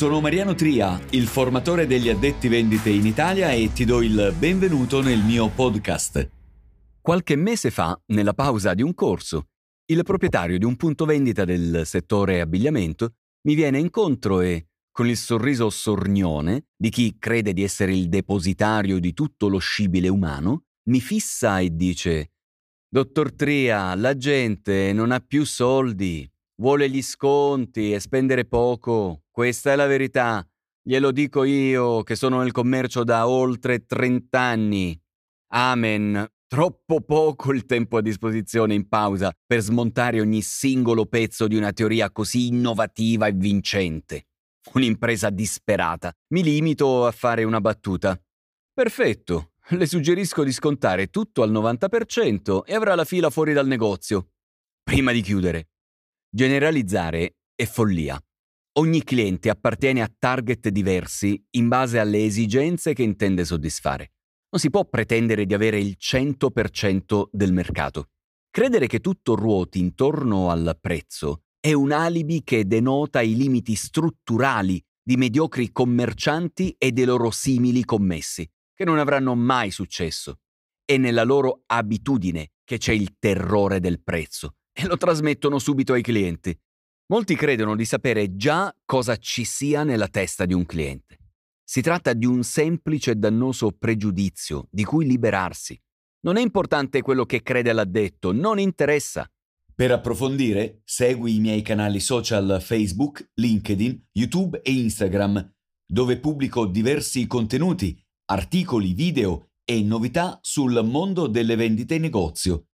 Sono Mariano Tria, il formatore degli addetti vendite in Italia e ti do il benvenuto nel mio podcast. Qualche mese fa, nella pausa di un corso, il proprietario di un punto vendita del settore abbigliamento mi viene incontro e, con il sorriso sornione di chi crede di essere il depositario di tutto lo scibile umano, mi fissa e dice Dottor Tria, la gente non ha più soldi, vuole gli sconti e spendere poco, questa è la verità. Glielo dico io che sono nel commercio da oltre 30 anni. Amen. Troppo poco il tempo a disposizione in pausa per smontare ogni singolo pezzo di una teoria così innovativa e vincente. Un'impresa disperata. Mi limito a fare una battuta. Perfetto. Le suggerisco di scontare tutto al 90% e avrà la fila fuori dal negozio. Prima di chiudere. Generalizzare è follia. Ogni cliente appartiene a target diversi in base alle esigenze che intende soddisfare. Non si può pretendere di avere il 100% del mercato. Credere che tutto ruoti intorno al prezzo è un alibi che denota i limiti strutturali di mediocri commercianti e dei loro simili commessi, che non avranno mai successo. È nella loro abitudine che c'è il terrore del prezzo e lo trasmettono subito ai clienti. Molti credono di sapere già cosa ci sia nella testa di un cliente. Si tratta di un semplice e dannoso pregiudizio di cui liberarsi. Non è importante quello che crede l'addetto, non interessa. Per approfondire, segui i miei canali social Facebook, LinkedIn, YouTube e Instagram, dove pubblico diversi contenuti, articoli, video e novità sul mondo delle vendite in negozio